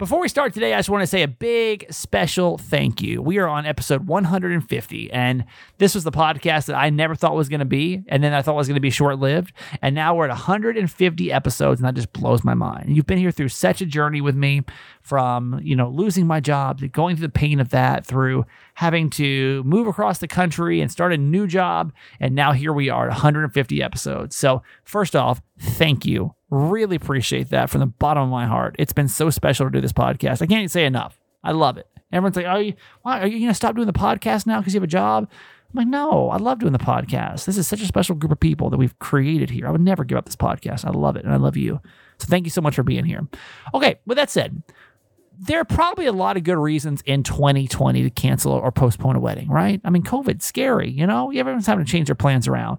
Before we start today, I just want to say a big special thank you. We are on episode 150, and this was the podcast that I never thought was going to be, and then I thought was going to be short lived. And now we're at 150 episodes, and that just blows my mind. You've been here through such a journey with me from, you know, losing my job going through the pain of that, through having to move across the country and start a new job. And now here we are at 150 episodes. So, first off, thank you. Really appreciate that from the bottom of my heart. It's been so special to do this podcast. I can't say enough. I love it. Everyone's like, "Are you? Why are you going to stop doing the podcast now because you have a job?" I'm like, "No, I love doing the podcast. This is such a special group of people that we've created here. I would never give up this podcast. I love it, and I love you. So thank you so much for being here." Okay, with that said, there are probably a lot of good reasons in 2020 to cancel or postpone a wedding, right? I mean, COVID's scary, you know? Everyone's having to change their plans around.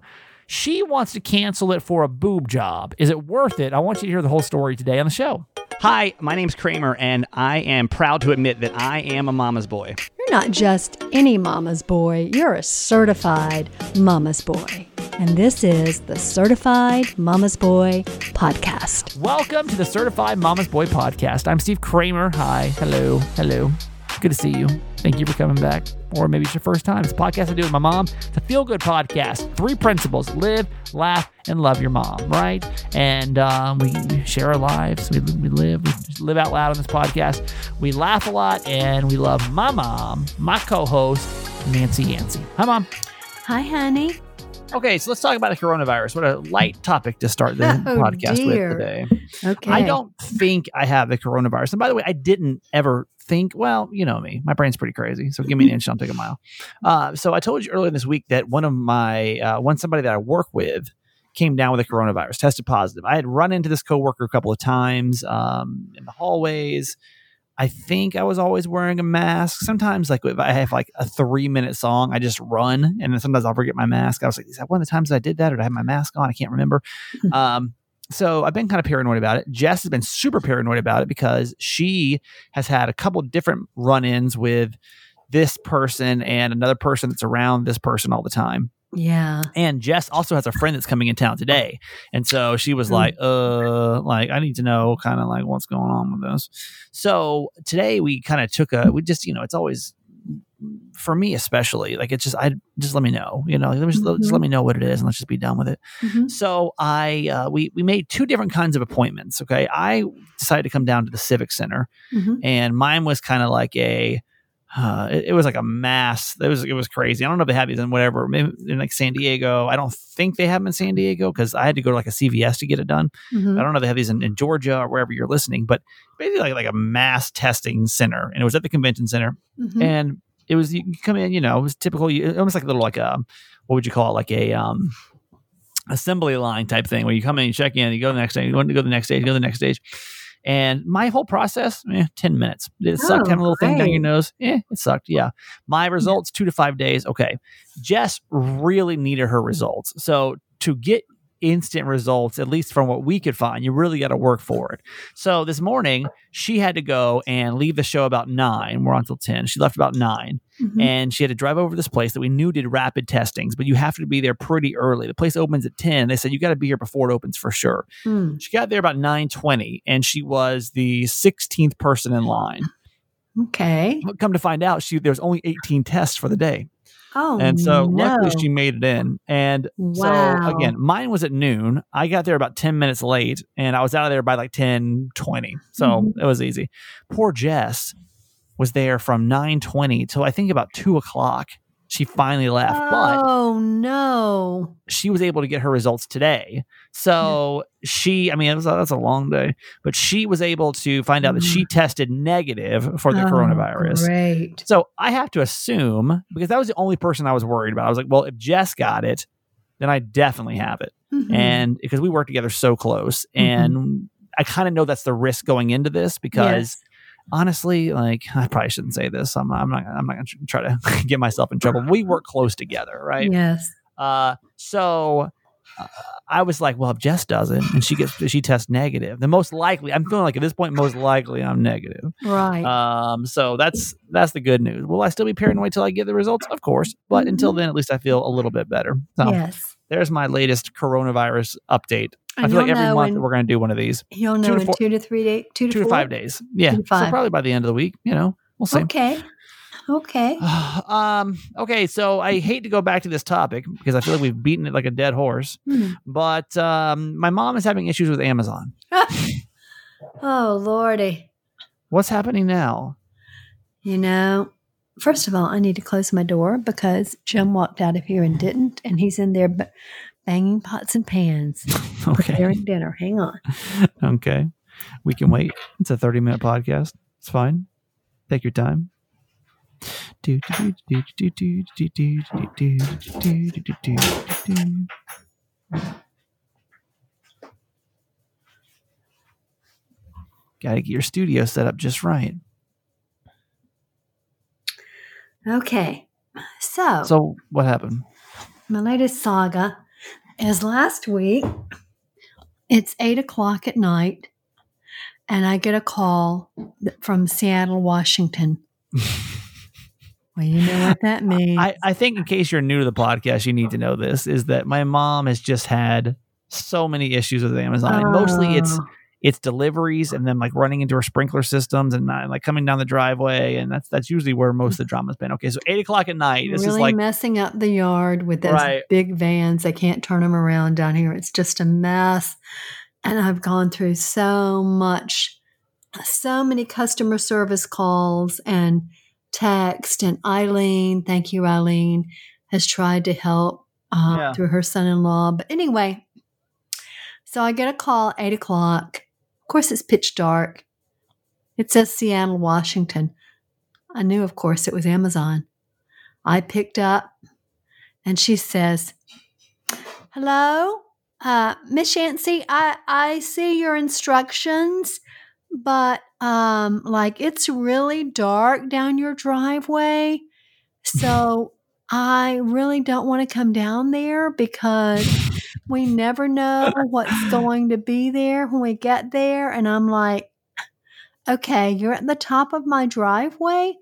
She wants to cancel it for a boob job. Is it worth it? I want you to hear the whole story today on the show. Hi, my name's Kramer, and I am proud to admit that I am a mama's boy. You're not just any mama's boy, you're a certified mama's boy. And this is the Certified Mama's Boy Podcast. Welcome to the Certified Mama's Boy Podcast. I'm Steve Kramer. Hi. Hello. Hello. Good to see you. Thank you for coming back. Or maybe it's your first time. It's a podcast I do with my mom. It's a feel good podcast. Three principles live, laugh, and love your mom, right? And um, we, share our lives. We, we live, we live out loud on this podcast. We laugh a lot, and we love my mom, my co host, Nancy Yancey. Hi, mom. Hi, honey. Okay, so let's talk about the coronavirus. What a light topic to start the Oh, podcast dear. with today. Okay. I don't think I have the coronavirus. And by the way, I didn't ever think, well, you know me, my brain's pretty crazy. So give me an inch, I'll take a mile. Uh, so I told you earlier this week that one of my, uh, one somebody that I work with came down with the coronavirus, tested positive. I had run into this coworker a couple of times um, in the hallways. I think I was always wearing a mask. Sometimes, like if I have like a three minute song, I just run, and then sometimes I'll forget my mask. I was like, is that one of the times that I did that, or did I have my mask on? I can't remember. um, so I've been kind of paranoid about it. Jess has been super paranoid about it because she has had a couple different run-ins with this person and another person that's around this person all the time. Yeah. And Jess also has a friend that's coming in town today. And so she was Hmm. like, uh, like, I need to know kind of like what's going on with this. So today we kind of took a, we just, you know, it's always, for me especially, like it's just, I just let me know, you know, let me just, just let me know what it is and let's just be done with it. Mhm. So I, uh, we, we made two different kinds of appointments. Okay. I decided to come down to the Civic Center Mhm. and mine was kind of like a uh, it, it was like a mass. It was it was crazy. I don't know if they have these in whatever maybe in like San Diego. I don't think they have them in San Diego because I had to go to like a CVS to get it done. Mhm. I don't know if they have these in, in Georgia or wherever you're listening, but basically like like a mass testing center, and it was at the convention center, Mhm. and it was you come in, you know, it was typical, you- almost like a little like a what would you call it, like a um assembly line type thing where you come in, you check in, you go the next stage, you want to go to the next stage, you go to the next stage. And my whole process, eh, 10 minutes. It sucked Oh, having a little thing down your nose? Eh, it sucked. Yeah. My results, two to five days. Okay. Jess really needed her results. So to get instant results, at least from what we could find, you really got to work for it. So this morning, she had to go and leave the show about nine. We're on till 10. She left about nine Mhm. and she had to drive over to this place that we knew did rapid testings, but you have to be there pretty early. The place opens at 10. They said you got to be here before it opens for sure. Mm. She got there about 9:20 and she was the 16th person in line. Okay. Come to find out, she there was only 18 tests for the day. Oh, and so luckily she made it in. And Wow. so again, mine was at noon. I got there about 10 minutes late and I was out of there by like 10:20. So Mhm. it was easy. Poor Jess was there from 9:20 till I think about 2 o'clock. She finally left, but Oh no. she was able to get her results today. So she, I mean, was, that's a long day, but she was able to find out that she tested negative for the. Oh, coronavirus. Great. So I have to assume because that was the only person I was worried about. I was like, well, if Jess got it, then I definitely have it, Mhm. and because we work together so close, and I kind of know that's the risk going into this because. Yes. Honestly, like I probably shouldn't say this. I'm, I'm not. I'm not going to try to get myself in trouble. We work close together, right? Yes. Uh, so uh, I was like, well, if Jess doesn't and she gets she tests negative, then most likely I'm feeling like at this point, most likely I'm negative. Right. Um, so that's that's the good news. Will I still be paranoid till I get the results? Of course, but until then, at least I feel a little bit better. So yes. There's my latest coronavirus update. I And feel like every month in- we're going to do one of these. You'll Two know to in four- two to three days, two to, Two to five days. Yeah. to So probably by the end of the week, you know, we'll see. Okay. Okay. um, okay, so I hate to go back to this topic because I feel like we've beaten it like a dead horse. Hmm. But um, my mom is having issues with Amazon. oh, Lordy. What's happening now? You know, first of all, I need to close my door because Jim walked out of here and didn't, and he's in there banging pots and pans, okay. preparing dinner. Hang on. okay, we can wait. It's a thirty-minute podcast. It's fine. Take your time. Got to get your studio set up just right. Okay. So, So, what happened? my latest saga is last week. It's eight o'clock at night, and I get a call from Seattle, Washington. well, you know what that means. I, I think, in case you're new to the podcast, you need to know this is that my mom has just had so many issues with Amazon. And mostly it's Oh. It's deliveries and then like running into our sprinkler systems and not, like coming down the driveway and that's that's usually where most of the drama's been. Okay, so eight o'clock at night. This really is like messing up the yard with those Right. big vans. They can't turn them around down here. It's just a mess. And I've gone through so much, so many customer service calls and text. And Eileen, thank you, Eileen, has tried to help uh, Yeah. through her son in law. But anyway, so I get a call at eight o'clock. Of course, it's pitch dark. It says Seattle, Washington. I knew, of course, it was Amazon. I picked up and she says, Hello, uh, Miss Yancey, I, I see your instructions, but um, like it's really dark down your driveway. So I really don't want to come down there because we never know what's going to be there when we get there. And I'm like, okay, you're at the top of my driveway.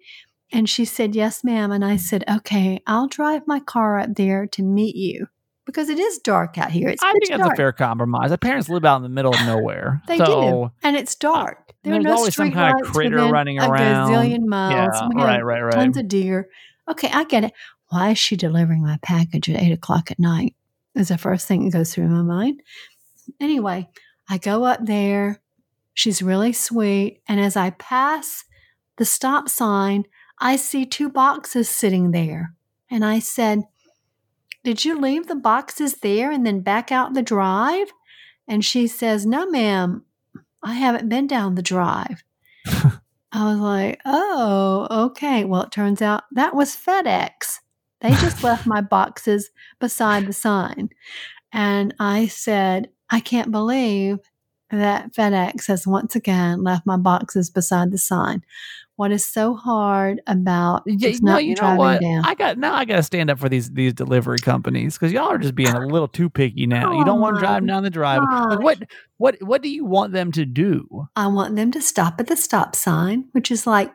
And she said, Yes, ma'am. And I said, Okay, I'll drive my car up there to meet you because it is dark out here. It's I think that's dark. a fair compromise. My parents live out in the middle of nowhere. They so do, and it's uh, dark. There there's no always some kind of critter running a gazillion miles. yeah, right, right, right. Tons of deer. Okay, I get it. Why is she delivering my package at eight o'clock at night? Is the first thing that goes through my mind. Anyway, I go up there. She's really sweet. And as I pass the stop sign, I see two boxes sitting there. And I said, Did you leave the boxes there and then back out the drive? And she says, No, ma'am, I haven't been down the drive. I was like, Oh, okay. Well, it turns out that was FedEx. They just left my boxes beside the sign. And I said, I can't believe that FedEx has once again left my boxes beside the sign. What is so hard about Yeah, no, not you know driving what? down? I got now. I got to stand up for these these delivery companies because y'all are just being a little too picky now. you don't want Oh to drive down the drive. Like, what what what do you want them to do? I want them to stop at the stop sign, which is like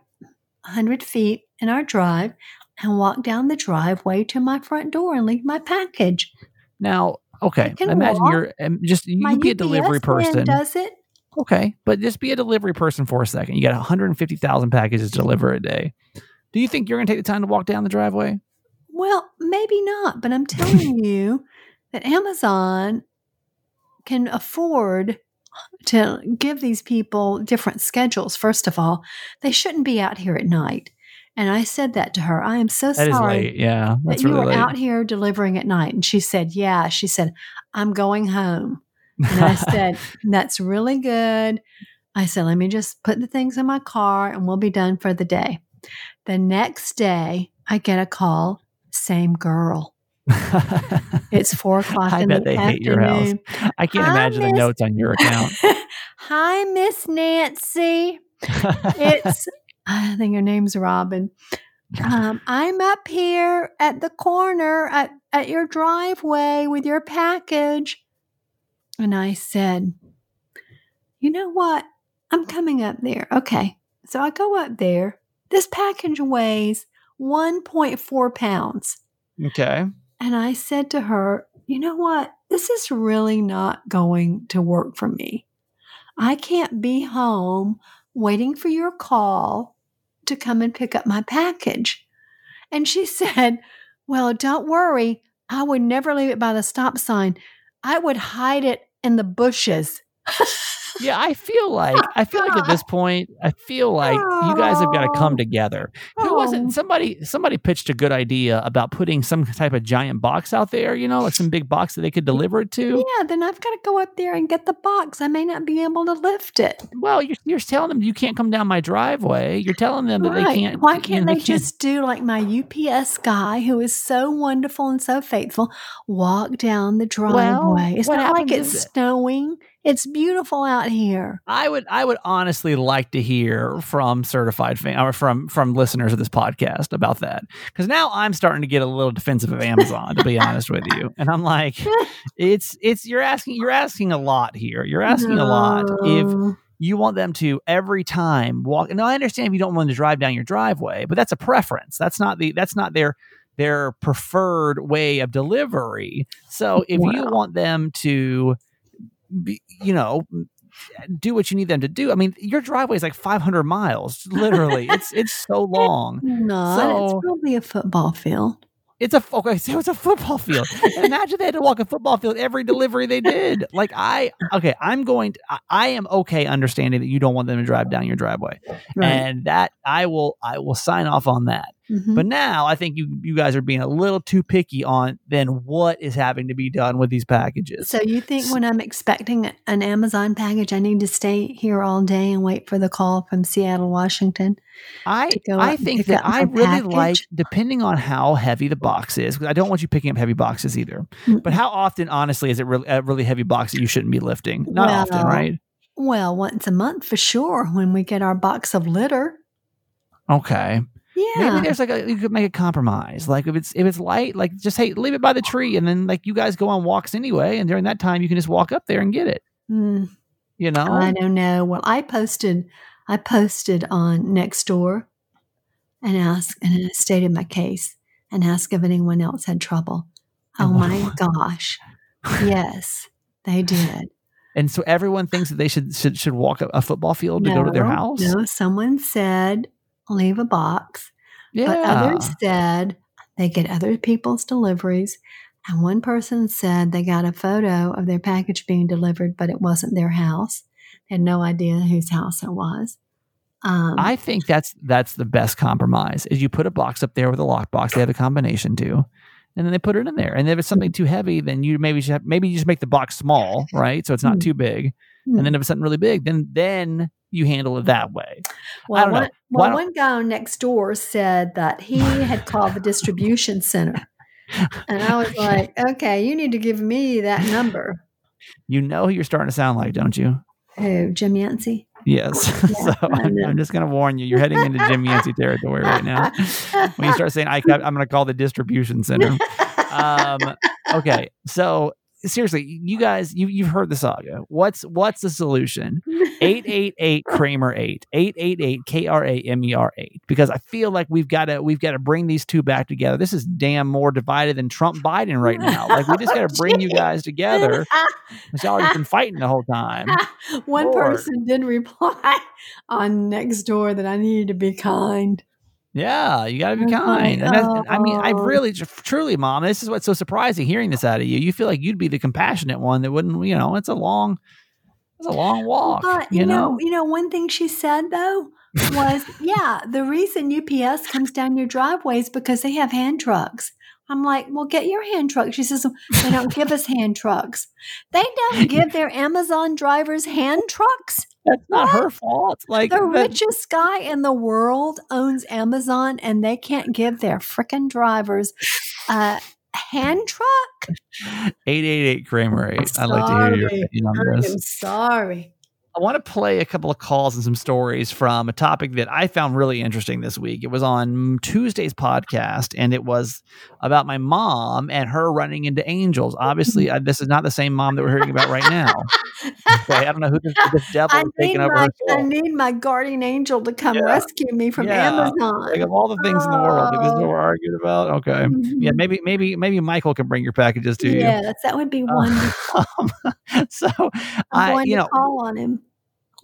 100 feet in our drive, and walk down the driveway to my front door and leave my package. Now, okay, imagine walk. you're um, just you my be a delivery person. does it. Okay, but just be a delivery person for a second. You got 150,000 packages to deliver a day. Do you think you're going to take the time to walk down the driveway? Well, maybe not, but I'm telling you that Amazon can afford to give these people different schedules. First of all, they shouldn't be out here at night. And I said that to her. I am so That is sorry late. Yeah, that that's you really were late. out here delivering at night. And she said, Yeah. She said, I'm going home. And I said, That's really good. I said, Let me just put the things in my car and we'll be done for the day. The next day, I get a call, same girl. It's four o'clock I in bet the they hate your house. I can't Hi, imagine the notes on your account. Hi, Miss Nancy. It's, I think her name's Robin. Um, I'm up here at the corner at, at your driveway with your package. And I said, You know what? I'm coming up there. Okay. So I go up there. This package weighs 1.4 pounds. okay. And I said to her, you know what? This is really not going to work for me. I can't be home waiting for your call to come and pick up my package. And she said, Well, don't worry. I would never leave it by the stop sign. I would hide it in the bushes. Yeah, I feel like I feel like at this point, I feel like you guys have got to come oh. together. Who Oh. wasn't somebody? Somebody pitched a good idea about putting some type of giant box out there. You know, like some big box that they could deliver it to. Yeah, then I've got to go up there and get the box. I may not be able to lift it. Well, you're, you're telling them you can't come down my driveway. You're telling them that they can't. Why can't know, they just do like my UPS guy who is so wonderful and so faithful? Walk down the driveway. it's what not like it's snowing. It's beautiful out here. I would I would honestly like to hear from certified fan or from from listeners of this podcast about that. Because now I'm starting to get a little defensive of Amazon to be honest with you. And I'm like it's it's you're asking you're asking a lot here. You're asking a lot. If you want them to every time walk now I understand if you don't want them to drive down your driveway but that's a preference. That's not the that's not their their preferred way of delivery. So if you want them to be, you know do what you need them to do. I mean your driveway is like 500 miles literally. It's it's so long. No, So- it's probably a football field. it's a okay so it's a football field. Imagine they had to walk a football field every delivery they did. Like i okay i'm going to I, I am okay understanding that you don't want them to drive down your driveway. And that i will i will sign off on that Mhm. but now i think you you guys are being a little too picky on then what is having to be done with these packages so you think when I'm expecting an Amazon package, I need to stay here all day and wait for the call from Seattle, Washington? I I think that I really like depending on how heavy the box is. I don't want you picking up heavy boxes either. Mm. But how often, honestly, is it really a really heavy box that you shouldn't be lifting? Not often, right? Well, once a month for sure when we get our box of litter. Okay, Yeah. maybe there's like a you could make a compromise. Like if it's if it's light, like just hey, leave it by the tree, and then like you guys go on walks anyway, and during that time you can just walk up there and get it. Hmm. You know, I don't know. Well, I posted, I posted on Nextdoor and asked, and I stated my case and asked if anyone else had trouble. Oh And my gosh. Yes, they did. and so everyone thinks that they should should, should walk a, a football field to go to their No, house. No, someone said leave a box, Yeah, but others said they get other people's deliveries. And one person said they got a photo of their package being delivered, but it wasn't their house. They had no idea whose house it was. Um, I think that's that's the best compromise. Is you put a box up there with a lockbox. They have a combination too, and then they put it in there. And if it's something too heavy, then you maybe just have, maybe you just make the box small, right? So it's not Hmm. too big. Hmm. And then if it's something really big, then then you handle it that way. Well, one, well, one guy next door said that he had called the distribution center. And I was like, okay, you need to give me that number. You know who you're starting to sound like, don't you? Who, Jim Yancey? Yes. so I I'm. I'm just going to warn you. You're heading into Jim Yancey territory right now. When you start saying, I, I'm going to call the distribution center. um, okay, so seriously, you guys, you you've heard the saga. What's what's the solution? Eight eight eight Kramer eight eight eight eight K R A M E R eight. Because I feel like we've got to we've got to bring these two back together. This is damn more divided than Trump Biden right now. Like we just got to bring you guys together. Y'all have been fighting the whole time. One Lord. person did reply on next door that I needed to be kind. Yeah, you got to be oh I'm kind. And that's, I mean, I "Oh." really, truly, mom, this is what's so surprising hearing this out of you. You feel like you'd be the compassionate one that wouldn't, you know, it's a long, it's a long walk. But you, know, know, you know, one thing she said though was, yeah, the reason UPS comes down your driveway is because they have hand trucks. I'm like, well, get your hand truck. She says, they don't give us hand trucks. They don't give their Amazon drivers hand trucks. That's not her fault. Like The richest guy in the world owns Amazon and they can't give their frickin' drivers a hand truck. 888 Kramer 8. I'd like to hear your opinion on I'm sorry. I want to play a couple of calls and some stories from a topic that I found really interesting this week. It was on Tuesday's podcast, and it was about my mom and her running into angels. Obviously, I, this is not the same mom that we're hearing about right now. Okay, I don't know who this, this devil I is taking need, over my, I need my guardian angel to come Yeah. rescue me from Yeah. Amazon. Like of all the things in the world, like, this is what we're arguing about. Okay, yeah, Mhm. maybe maybe maybe Michael can bring your packages to you. Yes, that would be Uh, wonderful. so I'm I, you to know, call on him.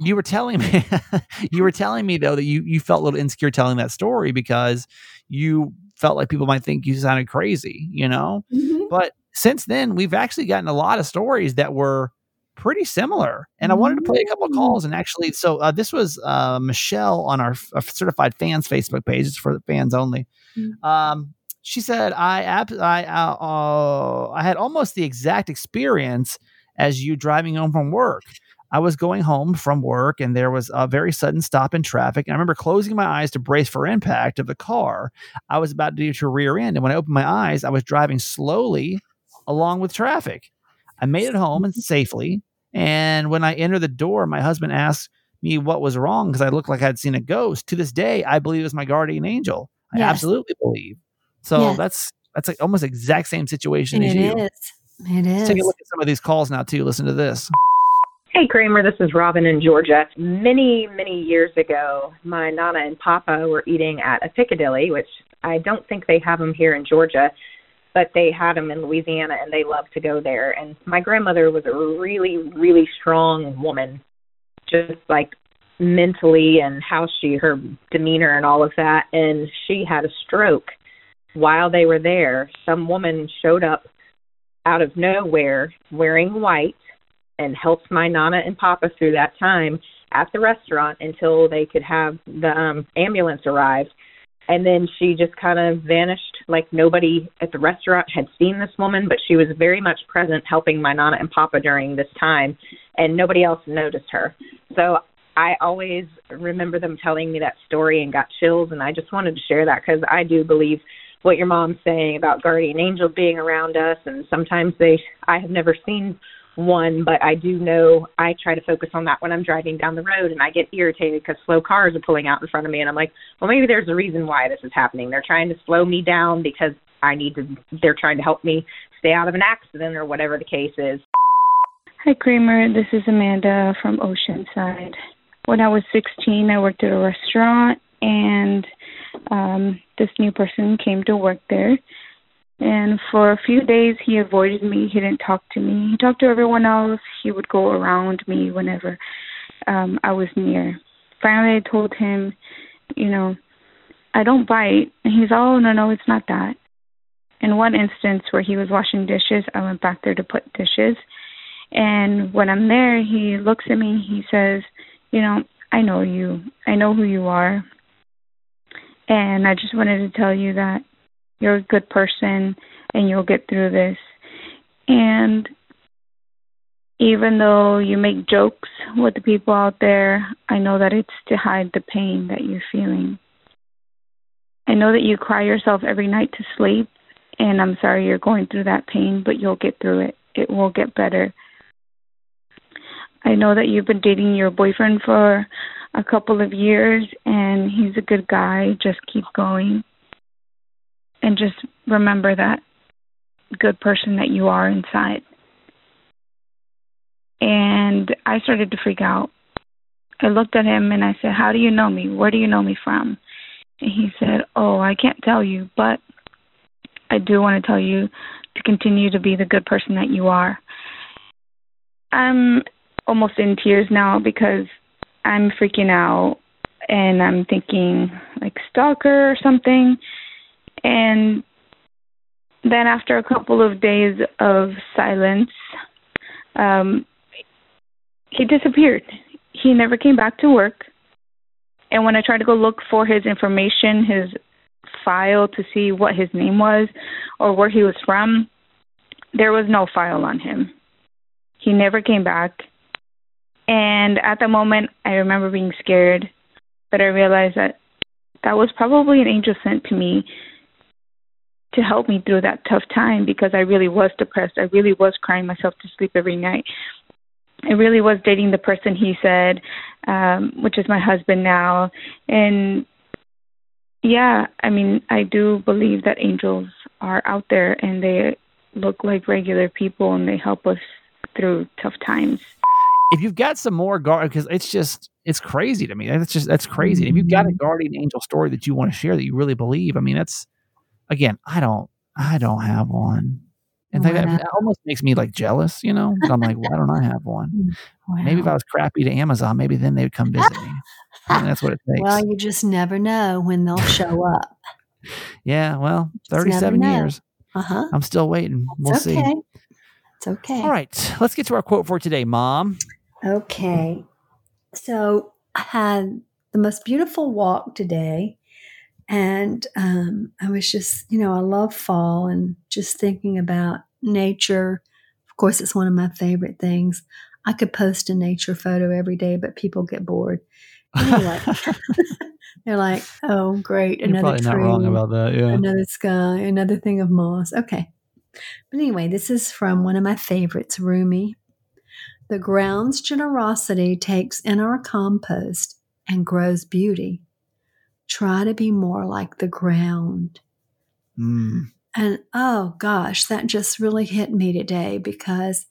You were telling me you were telling me though that you you felt a little insecure telling that story because you felt like people might think you sounded crazy you know Mhm. but since then we've actually gotten a lot of stories that were pretty similar and i wanted to play a couple of Mm. calls and actually so uh, this was uh, michelle on our uh, certified fans facebook page it's for the fans only Mm. um, she said i ab- i uh, uh, i had almost the exact experience as you driving home from work I was going home from work and there was a very sudden stop in traffic. And I remember closing my eyes to brace for impact of the car I was about to do to rear end. And when I opened my eyes, I was driving slowly along with traffic. I made it home and safely. And when I entered the door, my husband asked me what was wrong because I looked like I'd seen a ghost. To this day, I believe it was my guardian angel. I Yes. absolutely believe. So that's that's like almost exact same situation It as you. is. It is. Take a look at some of these calls now too. Listen to this. Hey Kramer, this is Robin in Georgia. Many, many years ago, my Nana and Papa were eating at a Piccadilly, which I don't think they have them here in Georgia, but they had them in Louisiana and they loved to go there. And my grandmother was a really, really strong woman, just like mentally and how she, her demeanor and all of that. And she had a stroke while they were there. Some woman showed up out of nowhere wearing white and helped my nana and papa through that time at the restaurant until they could have the um ambulance arrive. And then she just kind of vanished like nobody at the restaurant had seen this woman but she was very much present helping my nana and papa during this time and nobody else noticed her. So i always remember them telling me that story and got chills and i just wanted to share that because i do believe what your mom's saying about guardian angels being around us and sometimes they i have never seen one, but I do know I try to focus on that when I'm driving down the road and I get irritated because slow cars are pulling out in front of me and I'm like, well, maybe there's a reason why this is happening. They're trying to slow me down because I need to, they're trying to help me stay out of an accident or whatever the case is. Hi, Kramer. This is Amanda from Oceanside. When I was 16, I worked at a restaurant, and um, this new person came to work there. And for a few days, he avoided me. He didn't talk to me. He talked to everyone else. He would go around me whenever um, I was near. Finally, I told him, you know, I don't bite. And he's, oh, no, no, it's not that. In one instance where he was washing dishes, I went back there to put dishes. And when I'm there, he looks at me. He says, You know, I know you. I know who you are. And I just wanted to tell you that you're a good person and you'll get through this. And even though you make jokes with the people out there, I know that it's to hide the pain that you're feeling. I know that you cry yourself every night to sleep, and I'm sorry you're going through that pain, but you'll get through it. It will get better. I know that you've been dating your boyfriend for a couple of years, and he's a good guy. Just keep going. And just remember that good person that you are inside. And I started to freak out. I looked at him and I said, How do you know me? Where do you know me from? And he said, Oh, I can't tell you, but I do want to tell you to continue to be the good person that you are. I'm almost in tears now because I'm freaking out and I'm thinking like stalker or something. And then after a couple of days of silence, um, he disappeared. He never came back to work. And when I tried to go look for his information, his file to see what his name was or where he was from, there was no file on him. He never came back. And at the moment, I remember being scared, but I realized that that was probably an angel sent to me to help me through that tough time because I really was depressed. I really was crying myself to sleep every night. I really was dating the person he said, um, which is my husband now. And yeah, I mean, I do believe that angels are out there and they look like regular people and they help us through tough times. If you've got some more guard, because it's just it's crazy to me. That's just that's crazy. If you've got a guardian angel story that you want to share that you really believe, I mean, that's again, I don't, I don't have one. And Why that, that almost makes me like jealous, you know. But I'm like, why don't I have one? Maybe if I was crappy to Amazon, maybe then they would come visit me. Think that's what it takes. Well, you just never know when they'll show up. yeah, well, 37 years. Uh huh. I'm still waiting. We'll it's see. It's okay. All right, let's get to our quote for today, Mom. Okay. So I had the most beautiful walk today. And um, I was just, you know, I love fall and just thinking about nature. Of course, it's one of my favorite things. I could post a nature photo every day, but people get bored. Anyway, they're like, oh, great. You're Another probably not tree wrong about that. Yeah. another sky, another thing of moss. Okay. But anyway, this is from one of my favorites, Rumi. The ground's generosity takes in our compost and grows beauty. Try to be more like the ground. Mm. And oh gosh, that just really hit me today because,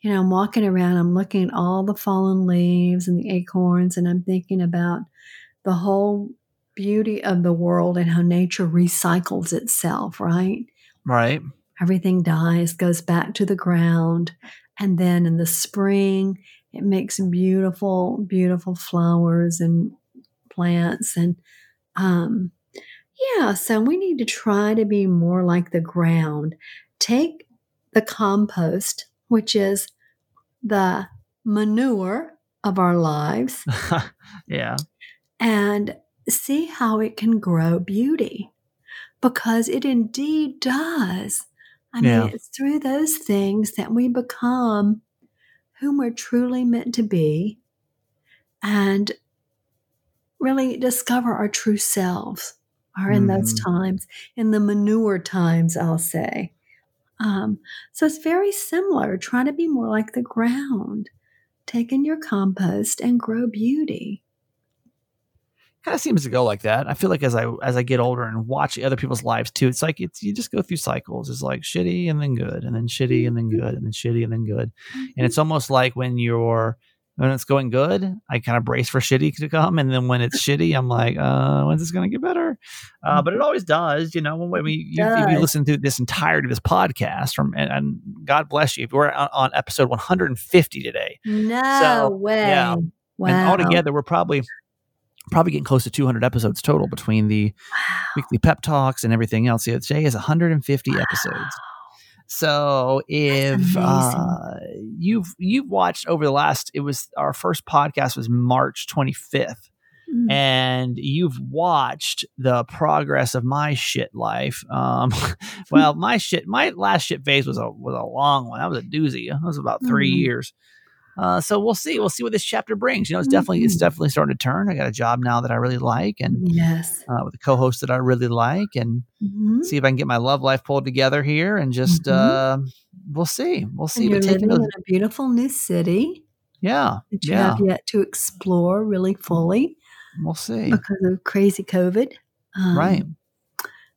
you know, I'm walking around, I'm looking at all the fallen leaves and the acorns, and I'm thinking about the whole beauty of the world and how nature recycles itself, right? Right. Everything dies, goes back to the ground. And then in the spring, it makes beautiful, beautiful flowers and plants. And um, yeah, so we need to try to be more like the ground. Take the compost, which is the manure of our lives, yeah. and see how it can grow beauty because it indeed does. I Yeah. mean, it's through those things that we become whom we're truly meant to be and really discover our true selves are in those Mhm. times, in the manure times, I'll say. Um, so it's very similar. Try to be more like the ground. Take in your compost and grow beauty. kind of seems to go like that. I feel like as I as I get older and watch other people's lives too, it's like it's you just go through cycles. It's like shitty and then good, and then shitty and then good, and then shitty and then good. And it's almost like when you're when it's going good, I kind of brace for shitty to come, and then when it's shitty, I'm like, uh, when's this gonna get better? Uh, but it always does, you know. When we you, if you listen to this entirety of this podcast, from and, and God bless you, if we're on, on episode 150 today, No So, way. yeah. Wow. and altogether we're probably probably getting close to 200 episodes total between the weekly pep talks and everything else. Yeah, today is 150 episodes. So if uh, you've you've watched over the last, it was our first podcast was March 25th, Mm. and you've watched the progress of my shit life. Um, well, my shit, my last shit phase was a was a long one. That was a doozy. That was about 3 Mhm. years. Uh, so we'll see. We'll see what this chapter brings. You know, it's definitely it's Mhm. definitely starting to turn. I got a job now that I really like, and Yes. uh, with a co-host that I really like, and Mhm. see if I can get my love life pulled together here, and just Mhm. uh, we'll see. We'll see. And you're living taking those, in a beautiful new city yeah, that you yeah, have yet to explore really fully we'll see. because of crazy COVID. Um, Right.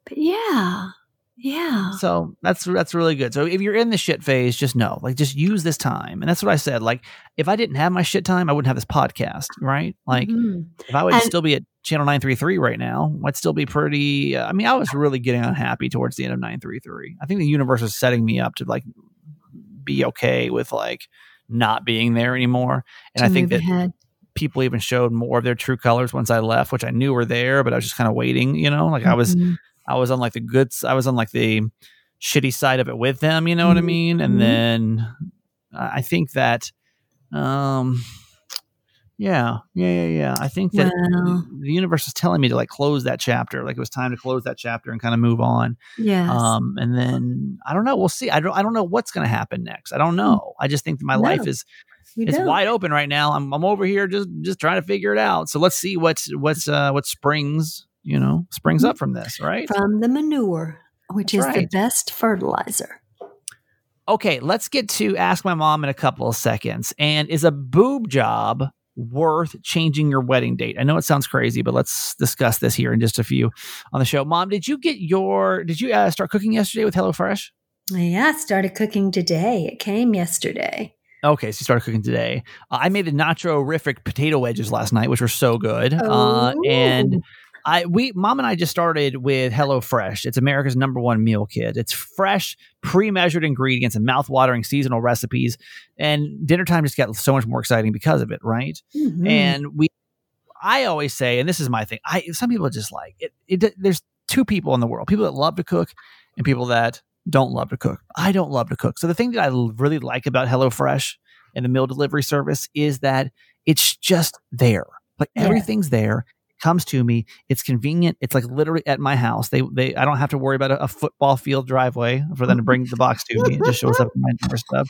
But yeah, yeah. So that's that's really good. So if you're in the shit phase, just know, like, just use this time. And that's what I said. Like, if I didn't have my shit time, I wouldn't have this podcast, right? Like, Mhm. if I would And- still be at channel 933 right now, I'd still be pretty. Uh, I mean, I was really getting unhappy towards the end of 933. I think the universe was setting me up to like be okay with like not being there anymore. And I think that ahead. people even showed more of their true colors once I left, which I knew were there, but I was just kind of waiting, you know, like I was Mhm. I was on like the good, I was on like the shitty side of it with them. You know what I Mhm. mean? And Mhm. then uh, I think that, um, yeah, yeah, yeah, yeah. I think that the universe was telling me to like close that chapter. Like it was time to close that chapter and kind of move on. Yeah. Um, and then I don't know. We'll see. I don't. I don't know what's going to happen next. I don't know. I just think that my No, life is it's don't. wide open right now. I'm I'm over here just just trying to figure it out. So let's see what's what's uh what springs you know springs Mm-hmm. up from this. Right. from the manure, which That's is the best fertilizer. Okay, let's get to ask my mom in a couple of seconds. And is a boob job worth changing your wedding date? I know it sounds crazy, but let's discuss this here in just a few on the show. Mom, did you get your? Did you uh, start cooking yesterday with HelloFresh? Yeah, I started cooking today. It came yesterday. Okay, so you started cooking today. Uh, I made the nacho-rific potato wedges last night, which were so good. Uh, and Ooh. I we mom and I just started with HelloFresh. It's America's number one meal kit. It's fresh, pre-measured ingredients and mouth-watering seasonal recipes. And dinner time just got so much more exciting because of it, right? Mhm. And we I always say, and this is my thing, I some people just like it, it there's two people in the world, people that love to cook and people that don't love to cook. I don't love to cook. So the thing that I really like about HelloFresh and the meal delivery service is that it's just there. Like Yeah. everything's there. Comes to me. It's convenient. It's like literally at my house. They they I don't have to worry about a, a football field driveway for them to bring the box to me. It just shows up in my doorstep.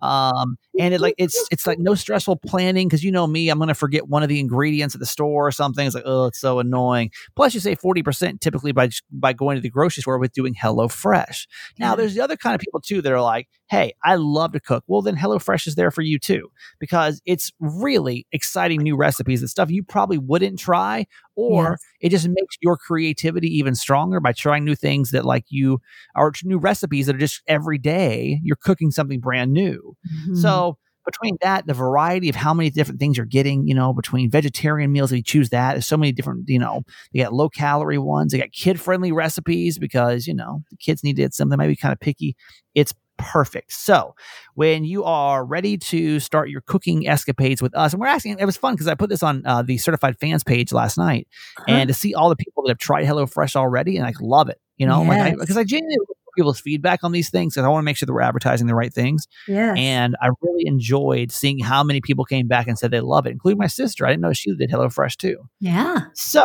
Um, and it like it's it's like no stressful planning because you know me, I'm gonna forget one of the ingredients at the store or something. It's like oh, it's so annoying. Plus, you save forty percent typically by by going to the grocery store with doing Hello Fresh. Now, there's the other kind of people too that are like, hey, I love to cook. Well, then HelloFresh is there for you too because it's really exciting new recipes and stuff you probably wouldn't try, or Yes. it just makes your creativity even stronger by trying new things that like you are new recipes that are just every day you're cooking something brand new. Mhm. So between that, the variety of how many different things you're getting, you know, between vegetarian meals, if you choose that, there's so many different, you know, they got low calorie ones, they got kid friendly recipes because, you know, the kids need to eat something, maybe kind of picky. It's perfect. So when you are ready to start your cooking escapades with us, and we're asking, it was fun because I put this on uh, the certified fans page last night and to see all the people that have tried HelloFresh already and I love it, you know, like Yes. because I genuinely look for people's feedback on these things because I want to make sure that we're advertising the right things. yes. And I really enjoyed seeing how many people came back and said they love it, including my sister. I didn't know she did HelloFresh too. yeah, So,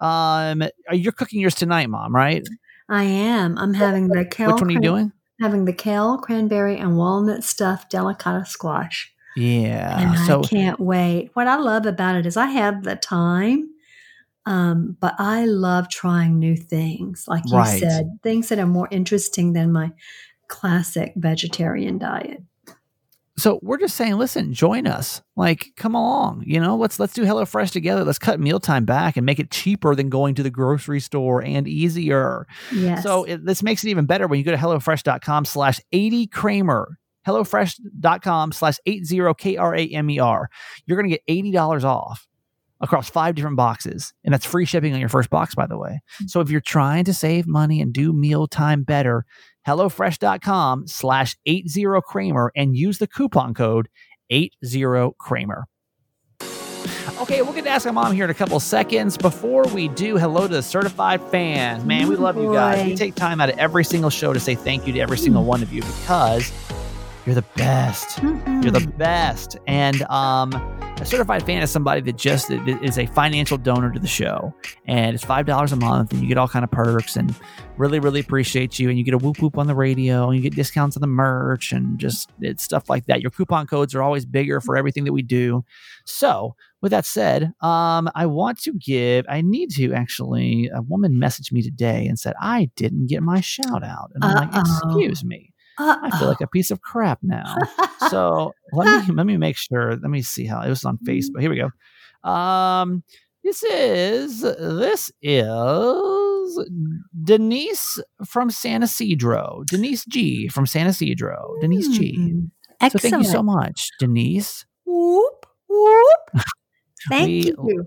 um, you're cooking yours tonight, Mom, right? I am. I'm having the kale. Which one are you doing? Having the kale, cranberry, and walnut stuffed delicata squash. Yeah. and so I can't wait. What I love about it is I have the time, um, but I love trying new things. Like you Right. said, things that are more interesting than my classic vegetarian diet. So we're just saying, listen, join us. Like, come along. You know, let's let's do HelloFresh together. Let's cut mealtime back and make it cheaper than going to the grocery store and easier. Yes. So it, this makes it even better when you go to HelloFresh.com slash 80 Kramer. HelloFresh.com slash 80 K R A M E R. You're going to get $80 off across five different boxes. And that's free shipping on your first box, by the way. Mm. So if you're trying to save money and do mealtime better, HelloFresh.com slash 80 Kramer and use the coupon code 80 Kramer. Okay, we'll get to ask my mom here in a couple seconds. Before we do, hello to the certified fans. Man, we love you guys. We take time out of every single show to say thank you to every single one of you because you're the best. You're the best. And um, a certified fan is somebody that just is a financial donor to the show, and it's five dollars a month, and you get all kind of perks, and really, really appreciate you. And you get a whoop whoop on the radio, and you get discounts on the merch, and just it's stuff like that. Your coupon codes are always bigger for everything that we do. So, with that said, um, I want to give. I need to actually. A woman messaged me today and said I didn't get my shout out, and I'm like, Uh-oh. excuse me. I feel like a piece of crap now. So let me let me make sure. Let me see how it was on Facebook. Here we go. Um, this is this is Denise from San Ysidro. Denise G from San Ysidro. Denise G. Mm. So thank you so much, Denise. Whoop, whoop. Thank We- you.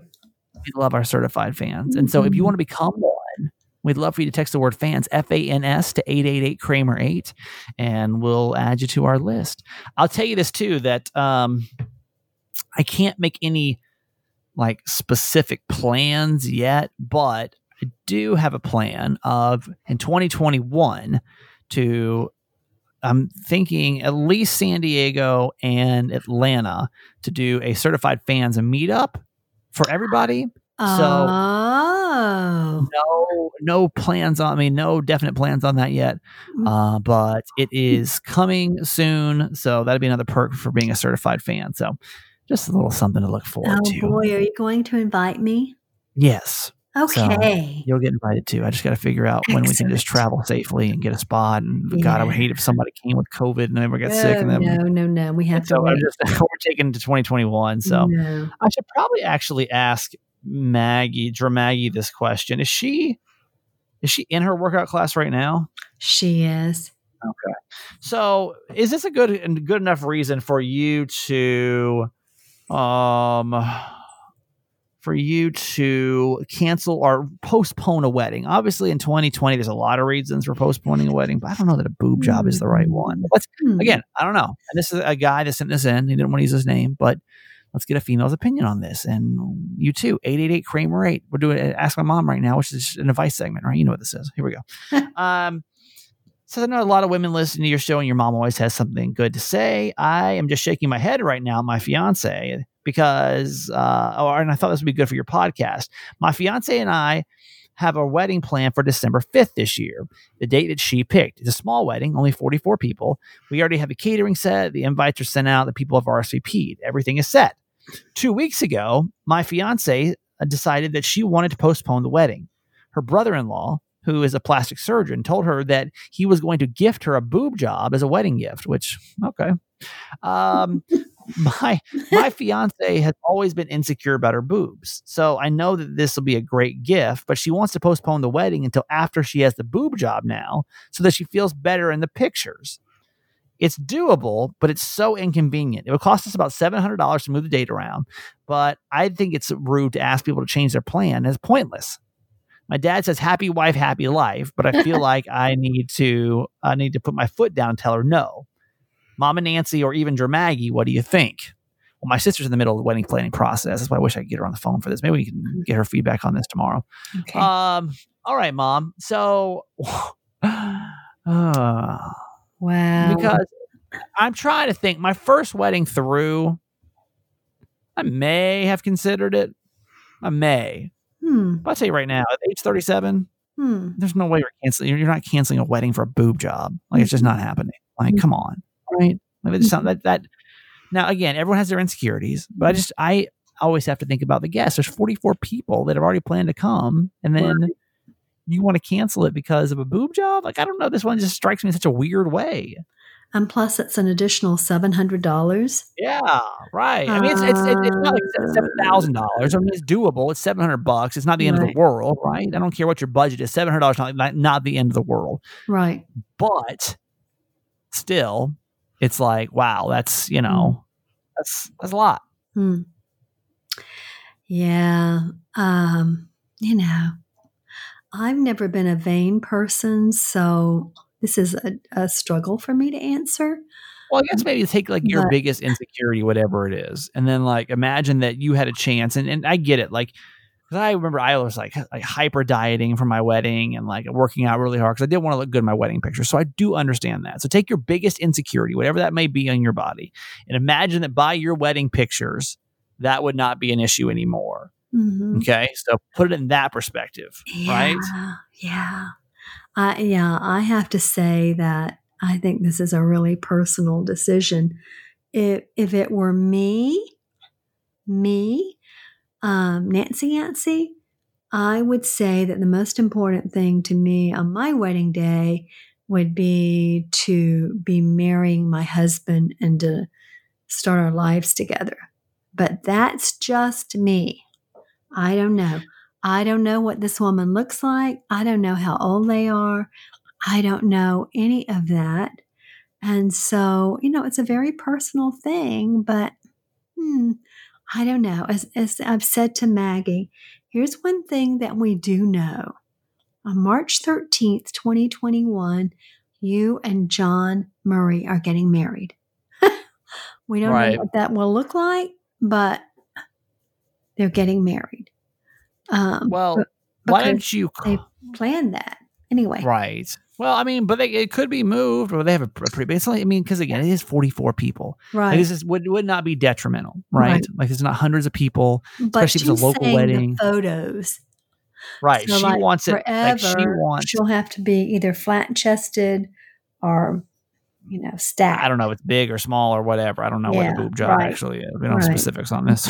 We love our certified fans. And so if you Mhm. want to become one, we'd love for you to text the word fans, F A N S, to 888 Kramer 8, and we'll add you to our list. I'll tell you this too that um, I can't make any like specific plans yet, but I do have a plan of in 2021 to. I'm thinking at least San Diego and Atlanta to do a certified fans meetup for everybody. Oh. No, no plans on. I mean, no definite plans on that yet. Uh, but it is coming soon, so that'd be another perk for being a certified fan. So, just a little something to look forward Oh to. boy, are you going to invite me? Yes, Okay. You'll get invited too. I just got to figure out when we can just travel safely and get a spot. And God, I would hate if somebody came with COVID and never got sick. And no, then no, no, no. We have to so I'm wait. just we're taking to 2021. So no. I should probably actually ask Maggie, Dramaggie, this question. Is she is she in her workout class right now? She is. Okay. So is this a good and good enough reason for you to um for you to cancel or postpone a wedding? Obviously in 2020 there's a lot of reasons for postponing a wedding, but I don't know that a boob job is the right one. Let's Hmm. again, I don't know. And this is a guy that sent this in. He didn't want to use his name, but let's get a female's opinion on this. And you too, 888 Kramer 8. We're doing Ask My Mom right now, which is an advice segment, right? You know what this is. Here we go. um, so I know a lot of women listen to your show and your mom always has something good to say. I am just shaking my head right now, my fiance, because, uh, oh, and I thought this would be good for your podcast. My fiance and I have a wedding plan for December 5th this year, the date that she picked. It's a small wedding, only 44 people. We already have the catering set, the invites are sent out, the people have RSVP'd, everything is set. Two weeks ago, my fiance uh, decided that she wanted to postpone the wedding. Her brother in law, who is a plastic surgeon, told her that he was going to gift her a boob job as a wedding gift, which, okay. Um, my my fiance has always been insecure about her boobs. So I know that this will be a great gift, but she wants to postpone the wedding until after she has the boob job now so that she feels better in the pictures. It's doable, but it's so inconvenient. It would cost us about $700 to move the date around, but I think it's rude to ask people to change their plan. It's pointless. My dad says happy wife, happy life, but I feel like I need to I need to put my foot down and tell her no. Mama Nancy or even Dramaggie, what do you think? Well, my sister's in the middle of the wedding planning process. That's why I wish I could get her on the phone for this. Maybe we can get her feedback on this tomorrow. Okay. Um, all right, mom. So uh, wow. because I'm trying to think. My first wedding through, I may have considered it. I may. hmm. But I'll tell you right now, at age 37, Hmm. there's no way you're canceling. You're not canceling a wedding for a boob job. Like it's just not happening. Like, come on, right? Mm. Like, it just that that. Now again, everyone has their insecurities, but I just I always have to think about the guests. There's 44 people that have already planned to come, and then you want to cancel it because of a boob job. Like I don't know, this one just strikes me in such a weird way. And plus, it's an additional seven hundred dollars. Yeah, right. I mean, it's it's, it's, it's not like seven uh. thousand dollars. I mean, it's doable. It's seven hundred bucks. It's not the end of the world, right? I don't care what your budget is. Seven hundred dollars not not the end of the world. Right. but still it's like wow that's you know that's that's a lot Hmm. Yeah. Um, you know, I've never been a vain person, so this is a, a struggle for me to answer. well i guess maybe take like your But- biggest insecurity whatever it is and then like imagine that you had a chance and, and i get it like because i remember i was like like hyper dieting for my wedding and like working out really hard because i did want to look good in my wedding picture so i do understand that so take your biggest insecurity whatever that may be on your body and imagine that by your wedding pictures that would not be an issue anymore Mhm. okay so put it in that perspective right Yeah, yeah. I yeah, I have to say that I think this is a really personal decision. If if it were me, me, um, Nancy Nancy, I would say that the most important thing to me on my wedding day would be to be marrying my husband and to start our lives together. But that's just me. I don't know. I don't know what this woman looks like. I don't know how old they are. I don't know any of that. And so, you know, it's a very personal thing, but hmm, I don't know. As, as I've said to Maggie, here's one thing that we do know. On March 13th, 2021, you and John Murray are getting married. we don't Right. know what that will look like, but they're getting married. Um, well why don't you they planned that anyway? Right. Well, I mean, but they, it could be moved, or they have a, pr- pretty. It's like, I mean, because again, it is forty-four people. Right. Like, this is would would not be detrimental, right? Right. Like it's not hundreds of people, but especially if it's a local wedding. Photos. right? So, she like, wants it. forever. Like she wants. she'll have to be either flat chested or, you know, stacked. I don't know. if It's big or small or whatever. I don't know what the boob job right, actually is. We don't have specifics on this.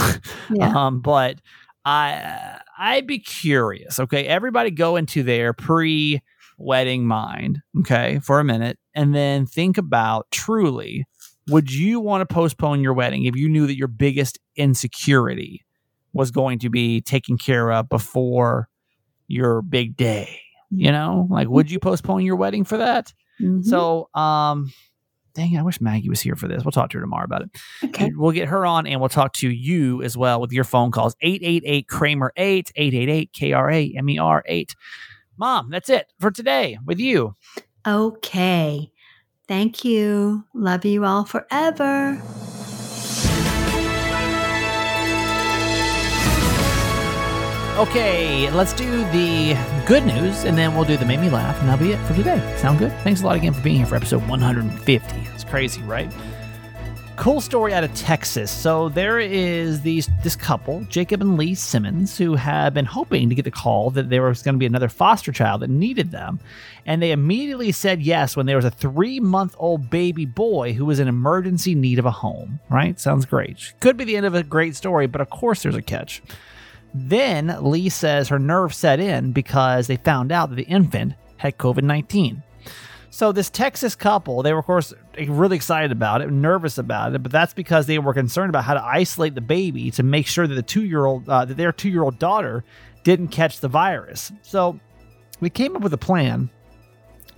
Yeah. um, but I I'd be curious. Okay, everybody go into their pre wedding mind. Okay, for a minute, and then think about truly. Would you want to postpone your wedding if you knew that your biggest insecurity was going to be taken care of before your big day? You know, like would you postpone your wedding for that? Mhm. So, um, dang, it, I wish Maggie was here for this. We'll talk to her tomorrow about it. okay. We'll get her on and we'll talk to you as well with your phone calls 888 Kramer 8, 888 K R A M E R 8. Mom, that's it for today with you. Okay. Thank you. Love you all forever. Okay, let's do the good news and then we'll do the made me laugh and that'll be it for today. Sound good? Thanks a lot again for being here for episode 150. It's crazy, right? Cool story out of Texas. So there is these this couple, Jacob and Lee Simmons, who have been hoping to get the call that there was going to be another foster child that needed them, and they immediately said yes when there was a three month old baby boy who was in emergency need of a home. Right? Sounds great. Could be the end of a great story, but of course there's a catch. Then Lee says her nerves set in because they found out that the infant had COVID 19. So this Texas couple, they were of course really excited about it, nervous about it, but that's because they were concerned about how to isolate the baby to make sure that the two-year-old, uh, that their two-year-old daughter, didn't catch the virus. So we came up with a plan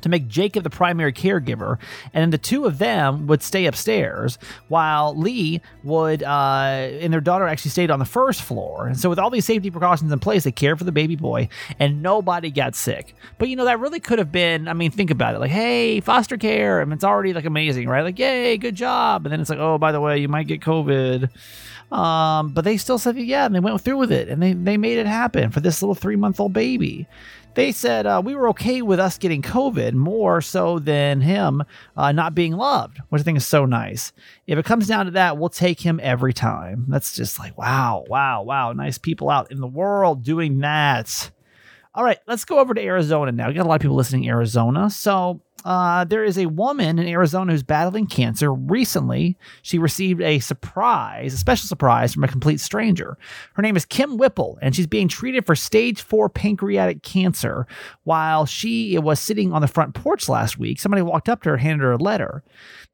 to make Jacob the primary caregiver, and then the two of them would stay upstairs while Lee would uh, and their daughter actually stayed on the first floor. And so, with all these safety precautions in place, they cared for the baby boy, and nobody got sick. But you know that really could have been. I mean, think about it. Like, hey, foster care, and it's already like amazing, right? Like, yay, good job. And then it's like, oh, by the way, you might get COVID. Um, but they still said yeah, and they went through with it, and they they made it happen for this little three month old baby they said uh, we were okay with us getting COVID more so than him uh, not being loved, which I think is so nice. If it comes down to that, we'll take him every time. That's just like, wow, wow, wow. Nice people out in the world doing that. All right, let's go over to Arizona now. We got a lot of people listening in Arizona. So uh, there is a woman in Arizona who's battling cancer. Recently, she received a surprise, a special surprise from a complete stranger. Her name is Kim Whipple, and she's being treated for stage four pancreatic cancer. While she was sitting on the front porch last week, somebody walked up to her and handed her a letter.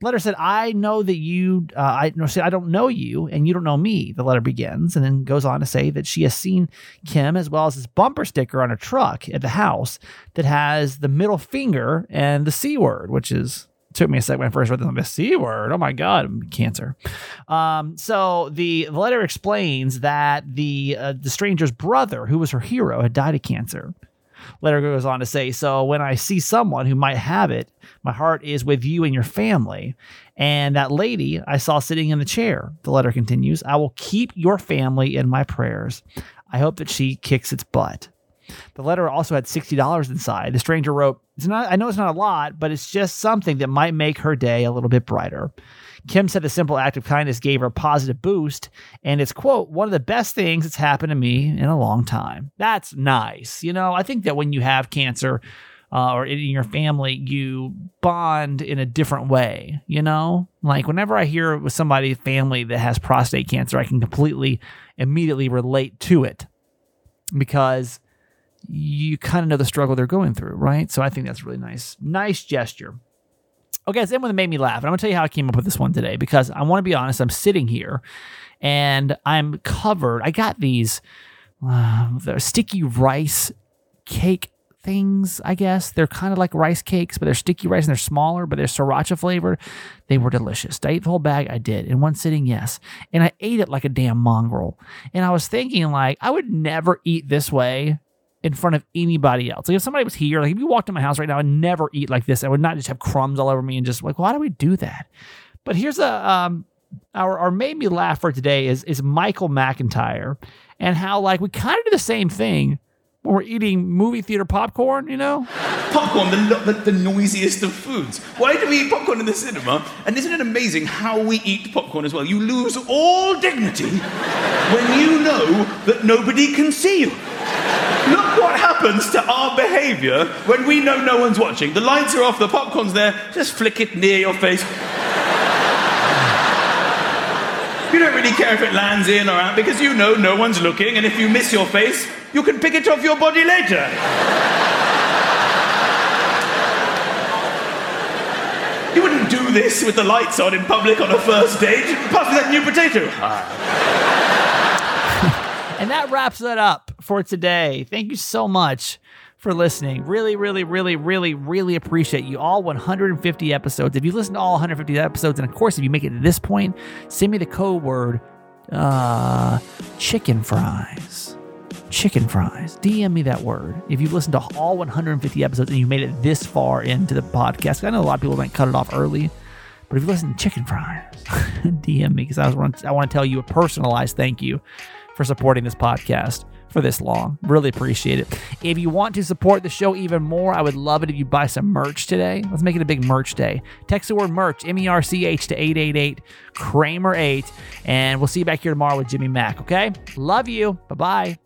The letter said, "I know that you. Uh, I no, I don't know you, and you don't know me." The letter begins, and then goes on to say that she has seen Kim as well as this bumper sticker on her truck at the house that has the middle finger and the c word, which is took me a second when I first read the c word. Oh my god, cancer. Um, so the, the letter explains that the uh, the stranger's brother, who was her hero, had died of cancer. Letter goes on to say, So when I see someone who might have it, my heart is with you and your family. And that lady I saw sitting in the chair, the letter continues, I will keep your family in my prayers. I hope that she kicks its butt. The letter also had $60 inside. The stranger wrote, It's not I know it's not a lot, but it's just something that might make her day a little bit brighter. Kim said the simple act of kindness gave her a positive boost, and it's, quote, one of the best things that's happened to me in a long time. That's nice. You know, I think that when you have cancer uh, or in your family, you bond in a different way, you know? Like whenever I hear with somebody, family that has prostate cancer, I can completely, immediately relate to it because you kind of know the struggle they're going through, right? So I think that's really nice. Nice gesture. Okay, it's the one that made me laugh. And I'm gonna tell you how I came up with this one today because I want to be honest. I'm sitting here and I'm covered. I got these uh, sticky rice cake things, I guess. They're kind of like rice cakes, but they're sticky rice and they're smaller, but they're sriracha flavored. They were delicious. Did I ate the whole bag? I did. In one sitting, yes. And I ate it like a damn mongrel. And I was thinking, like, I would never eat this way in front of anybody else. Like if somebody was here, like if you walked in my house right now, I'd never eat like this. I would not just have crumbs all over me and just like, why do we do that? But here's a um our our made me laugh for today is is Michael McIntyre and how like we kind of do the same thing when we're eating movie theater popcorn, you know? Popcorn, the, the, the noisiest of foods. Why do we eat popcorn in the cinema? And isn't it amazing how we eat popcorn as well? You lose all dignity when you know that nobody can see you. Look what happens to our behavior when we know no one's watching. The lights are off, the popcorn's there, just flick it near your face. You don't really care if it lands in or out because you know no one's looking, and if you miss your face, you can pick it off your body later. You wouldn't do this with the lights on in public on a first date. Pass me that new potato. And that wraps it up for today. Thank you so much for listening. Really, really, really, really, really appreciate you all 150 episodes. If you listen to all 150 episodes, and of course, if you make it to this point, send me the code word uh, chicken fries. Chicken fries. DM me that word. If you've listened to all 150 episodes and you made it this far into the podcast, I know a lot of people might cut it off early, but if you listen to chicken fries, DM me because I want I want to tell you a personalized thank you for supporting this podcast for this long. Really appreciate it. If you want to support the show even more, I would love it if you buy some merch today. Let's make it a big merch day. Text the word merch, M E R C H, to 888 Kramer 8, and we'll see you back here tomorrow with Jimmy Mack, okay? Love you. Bye bye.